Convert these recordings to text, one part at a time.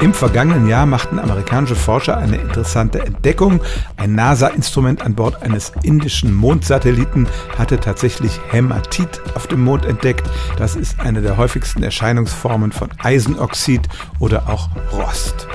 Im vergangenen Jahr machten amerikanische Forscher eine interessante Entdeckung. Ein NASA-Instrument an Bord eines indischen Mondsatelliten hatte tatsächlich Hämatit auf dem Mond entdeckt. Das ist eine der häufigsten Erscheinungsformen von Eisenoxid oder auch Rost.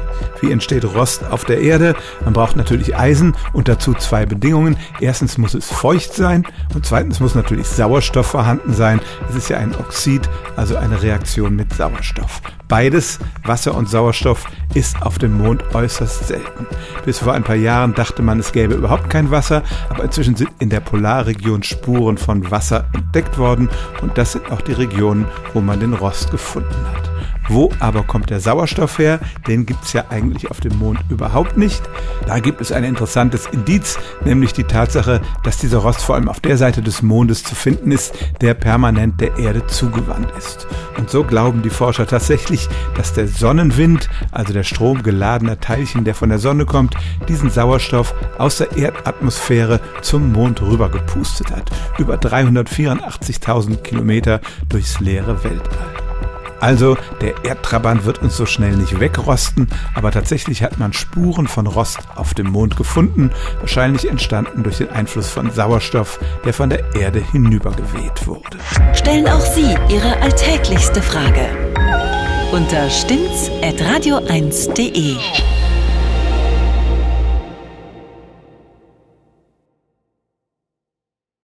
Wie entsteht Rost auf der Erde? Man braucht natürlich Eisen und dazu zwei Bedingungen. Erstens muss es feucht sein und zweitens muss natürlich Sauerstoff vorhanden sein. Es ist ja ein Oxid, also eine Reaktion mit Sauerstoff. Beides, Wasser und Sauerstoff, ist auf dem Mond äußerst selten. Bis vor ein paar Jahren dachte man, es gäbe überhaupt kein Wasser, aber inzwischen sind in der Polarregion Spuren von Wasser entdeckt worden und das sind auch die Regionen, wo man den Rost gefunden hat. Wo aber kommt der Sauerstoff her? Den gibt es ja eigentlich auf dem Mond überhaupt nicht. Da gibt es ein interessantes Indiz, nämlich die Tatsache, dass dieser Rost vor allem auf der Seite des Mondes zu finden ist, der permanent der Erde zugewandt ist. Und so glauben die Forscher tatsächlich, dass der Sonnenwind, also der Strom geladener Teilchen, der von der Sonne kommt, diesen Sauerstoff aus der Erdatmosphäre zum Mond rüber gepustet hat. Über 384.000 Kilometer durchs leere Weltall. Also der Erdtrabant wird uns so schnell nicht wegrosten, aber tatsächlich hat man Spuren von Rost auf dem Mond gefunden, wahrscheinlich entstanden durch den Einfluss von Sauerstoff, der von der Erde hinübergeweht wurde. Stellen auch Sie Ihre alltäglichste Frage unter stimmt's@radio1.de.